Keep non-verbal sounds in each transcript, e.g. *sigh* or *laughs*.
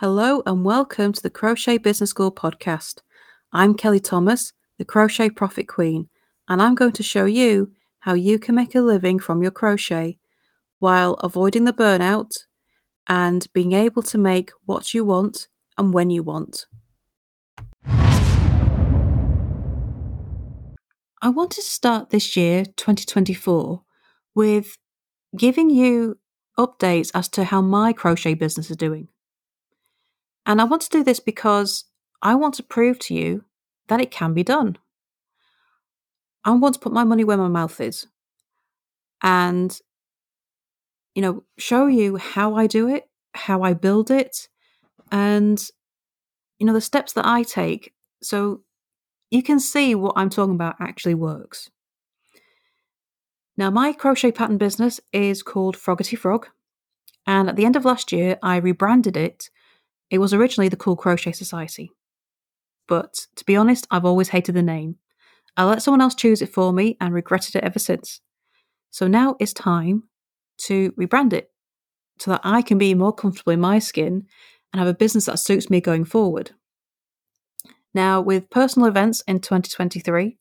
Hello and welcome to the Crochet Business School podcast. I'm Kelly Thomas, the Crochet Profit Queen, and I'm going to show you how you can make a living from your crochet while avoiding the burnout and being able to make what you want and when you want. I want to start this year, 2024, with giving you updates as to how my crochet business is doing. And I want to do this because I want to prove to you that it can be done. I want to put my money where my mouth is and, you know, show you how I do it, how I build it, and, you know, the steps that I take so you can see what I'm talking about actually works. Now, my crochet pattern business is called Froggerty Frog, and at the end of last year, I rebranded it it was originally the Cool Crochet Society. But to be honest, I've always hated the name. I let someone else choose it for me and regretted it ever since. So now it's time to rebrand it so that I can be more comfortable in my skin and have a business that suits me going forward. Now, with personal events in 2023,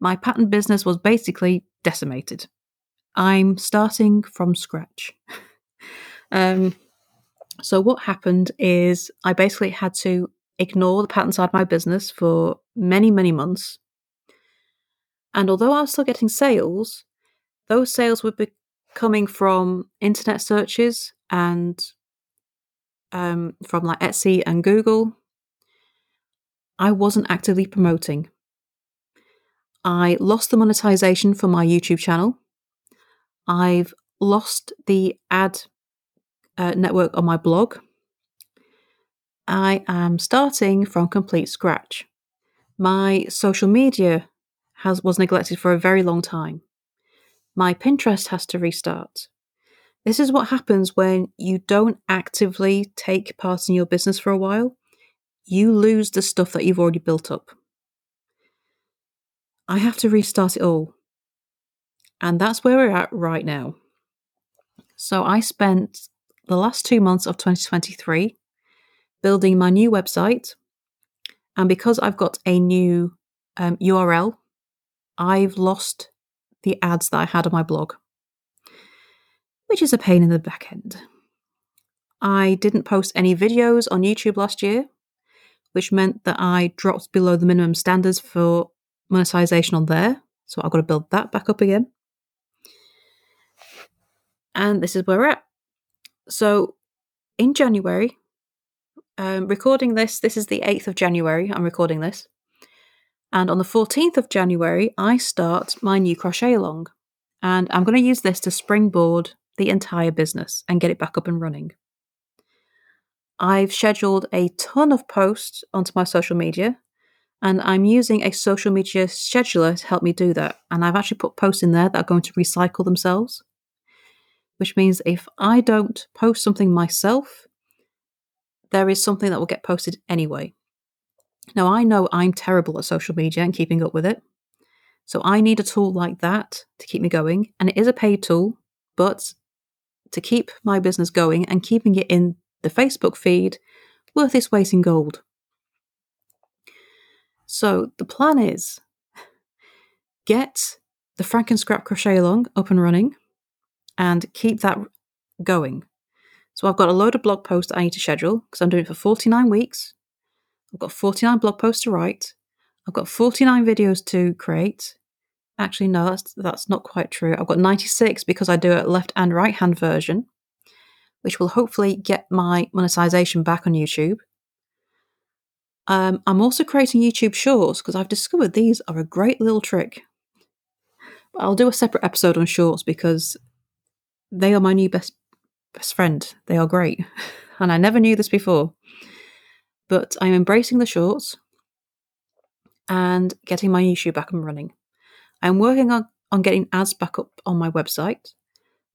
my pattern business was basically decimated. I'm starting from scratch. *laughs* um, so, what happened is I basically had to ignore the pattern side of my business for many, many months. And although I was still getting sales, those sales would be coming from internet searches and um, from like Etsy and Google. I wasn't actively promoting. I lost the monetization for my YouTube channel. I've lost the ad uh, network on my blog. I am starting from complete scratch. My social media has was neglected for a very long time. My Pinterest has to restart. This is what happens when you don't actively take part in your business for a while. You lose the stuff that you've already built up. I have to restart it all. And that's where we're at right now. So I spent the last two months of 2023 building my new website. And because I've got a new um, URL, I've lost the ads that I had on my blog, which is a pain in the back end. I didn't post any videos on YouTube last year, which meant that I dropped below the minimum standards for monetization on there. So I've got to build that back up again. And this is where we're at. So in January, um, recording this, this is the 8th of January, I'm recording this. And on the 14th of January, I start my new crochet along. And I'm going to use this to springboard the entire business and get it back up and running. I've scheduled a ton of posts onto my social media, and I'm using a social media scheduler to help me do that. And I've actually put posts in there that are going to recycle themselves which means if I don't post something myself, there is something that will get posted anyway. Now, I know I'm terrible at social media and keeping up with it. So I need a tool like that to keep me going. And it is a paid tool, but to keep my business going and keeping it in the Facebook feed, worth its weight in gold. So the plan is get the Franken Scrap Crochet Along up and running and keep that going. So I've got a load of blog posts I need to schedule because I'm doing it for 49 weeks. I've got 49 blog posts to write. I've got 49 videos to create. Actually, no, that's that's not quite true. I've got 96 because I do a left and right hand version, which will hopefully get my monetization back on YouTube. Um, I'm also creating YouTube shorts because I've discovered these are a great little trick. But I'll do a separate episode on shorts because they are my new best best friend. They are great. *laughs* And I never knew this before. But I'm embracing the shorts and getting my issue back and running. I'm working on, on getting ads back up on my website.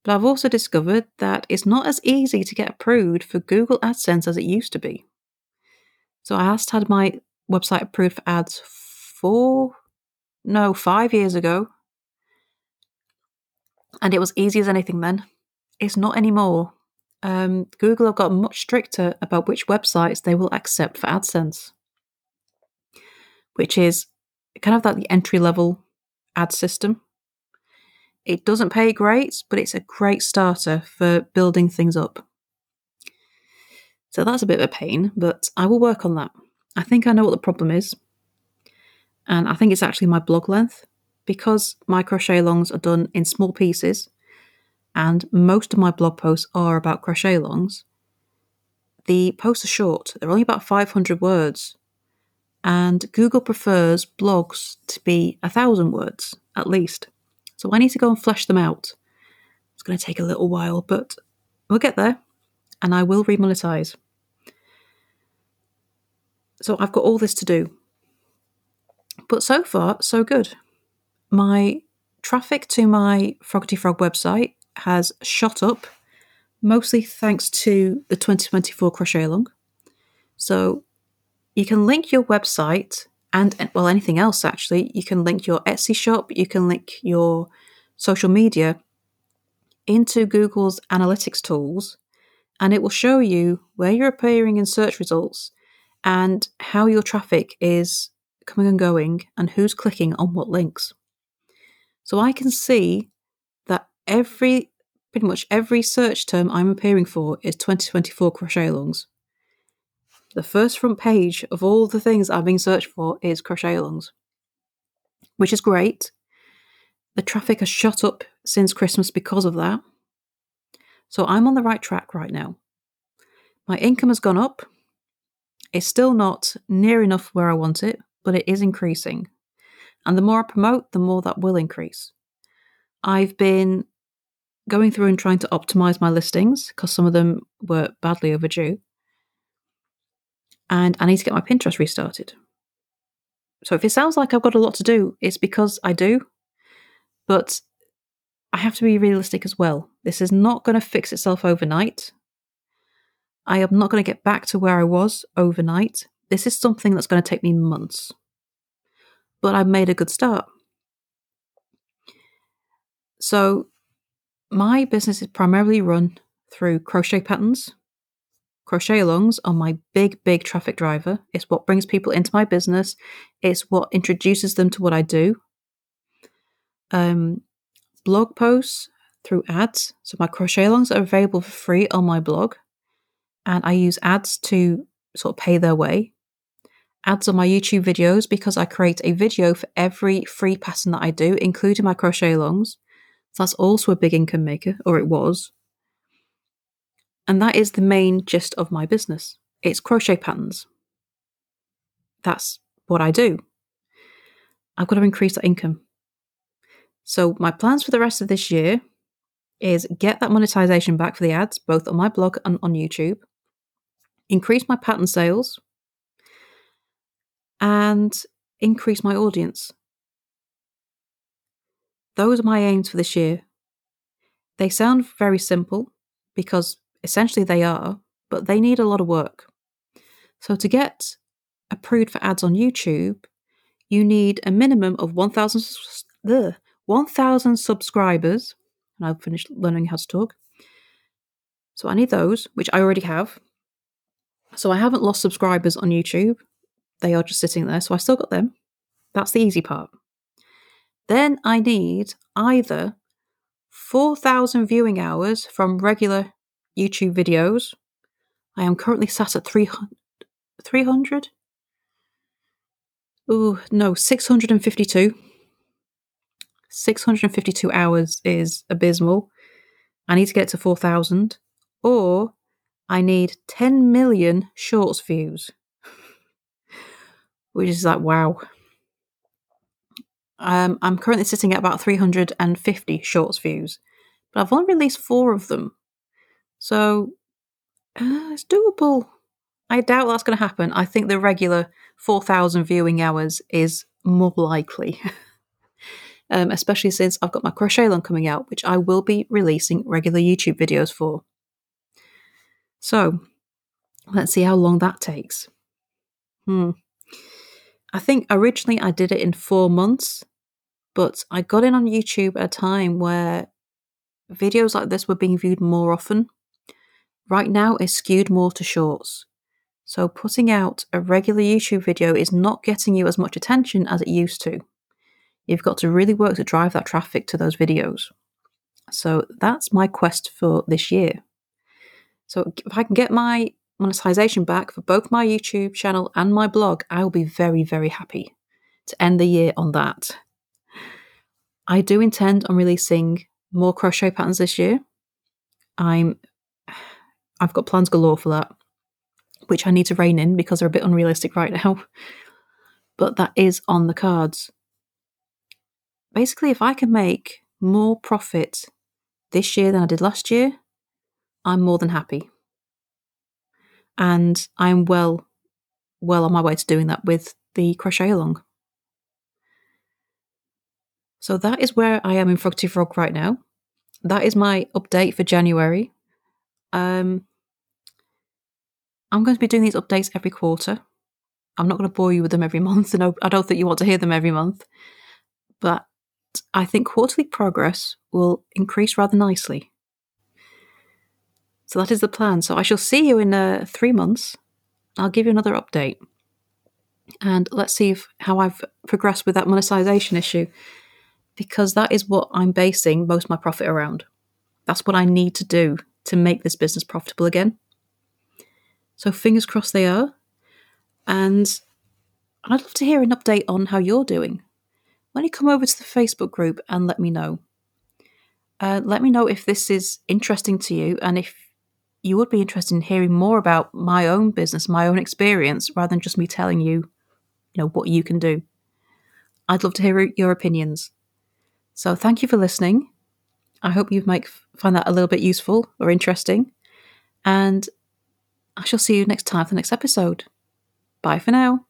But I've also discovered that it's not as easy to get approved for Google AdSense as it used to be. So I asked had my website approved for ads four, no, five years ago. And it was easy as anything then. It's not anymore. um, Google have got much stricter about which websites they will accept for AdSense, which is kind of like the entry level ad system. It doesn't pay great, but it's a great starter for building things up. So that's a bit of a pain, but I will work on that. I think I know what the problem is. And I think it's actually my blog length because my crochet longs are done in small pieces and most of my blog posts are about crochet longs, The posts are short, they're only about 500 words. And Google prefers blogs to be a thousand words at least. So I need to go and flesh them out. It's going to take a little while, but we'll get there and I will remonetize. So I've got all this to do. But so far, so good. My traffic to my Froggy Frog website has shot up, mostly thanks to the 2024 Crochet Along. So you can link your website and, well, anything else actually. You can link your Etsy shop, you can link your social media into Google's analytics tools, and it will show you where you're appearing in search results and how your traffic is coming and going and who's clicking on what links. So I can see that every pretty much every search term I'm appearing for is 2024 crochet alongs. The first front page of all the things I'm being searched for is crochet alongs, which is great. The traffic has shot up since Christmas because of that. So I'm on the right track right now. My income has gone up. It's still not near enough where I want it, but it is increasing. And the more I promote, the more that will increase. I've been going through and trying to optimize my listings because some of them were badly overdue. And I need to get my Pinterest restarted. So if it sounds like I've got a lot to do, it's because I do. But I have to be realistic as well. This is not going to fix itself overnight. I am not going to get back to where I was overnight. This is something that's going to take me months. But I've made a good start. So, my business is primarily run through crochet patterns. Crochet alongs are my big, big traffic driver. It's what brings people into my business, it's what introduces them to what I do. Um, blog posts through ads. So, my crochet alongs are available for free on my blog, and I use ads to sort of pay their way ads on my YouTube videos because I create a video for every free pattern that I do, including my crochet longs. So that's also a big income maker, or it was. And that is the main gist of my business. It's crochet patterns. That's what I do. I've got to increase that income. So my plans for the rest of this year is get that monetization back for the ads, both on my blog and on YouTube. Increase my pattern sales, and increase my audience. Those are my aims for this year. They sound very simple because essentially they are, but they need a lot of work. So, to get approved for ads on YouTube, you need a minimum of 1,000 1, subscribers. And I've finished learning how to talk. So, I need those, which I already have. So, I haven't lost subscribers on YouTube. They are just sitting there, so I still got them. That's the easy part. Then I need either 4,000 viewing hours from regular YouTube videos. I am currently sat at 300. 300? Oh, no, 652. 652 hours is abysmal. I need to get to 4,000. Or I need 10 million shorts views which is like, wow. Um, I'm currently sitting at about 350 shorts views, but I've only released four of them. So uh, it's doable. I doubt that's going to happen. I think the regular 4,000 viewing hours is more likely. *laughs* um, especially since I've got my crochet along coming out, which I will be releasing regular YouTube videos for. So let's see how long that takes. Hmm. I think originally I did it in four months, but I got in on YouTube at a time where videos like this were being viewed more often. right now it's skewed more to shorts. So putting out a regular YouTube video is not getting you as much attention as it used to. You've got to really work to drive that traffic to those videos. So that's my quest for this year. So if I can get my monetization back for both my YouTube channel and my blog, I will be very, very happy to end the year on that. I do intend on releasing more crochet patterns this year. I'm I've got plans galore for that, which I need to rein in because they're a bit unrealistic right now. *laughs* But that is on the cards. Basically, if I can make more profit this year than I did last year, I'm more than happy. And I'm well well on my way to doing that with the crochet along. So that is where I am in Frogty Frog right now. That is my update for January. Um, I'm going to be doing these updates every quarter. I'm not going to bore you with them every *laughs* month, and I don't think you want to hear them every month. But I think quarterly progress will increase rather nicely. So that is the plan. So I shall see you in uh, three months. I'll give you another update. And let's see if, how I've progressed with that monetization issue, because that is what I'm basing most of my profit around. That's what I need to do to make this business profitable again. So fingers crossed they are. And I'd love to hear an update on how you're doing. Why don't you come over to the Facebook group and let me know? Uh, let me know if this is interesting to you and if you would be interested in hearing more about my own business, my own experience, rather than just me telling you, you know, what you can do. I'd love to hear your opinions. So thank you for listening. I hope you might find that a little bit useful or interesting. And I shall see you next time for the next episode. Bye for now.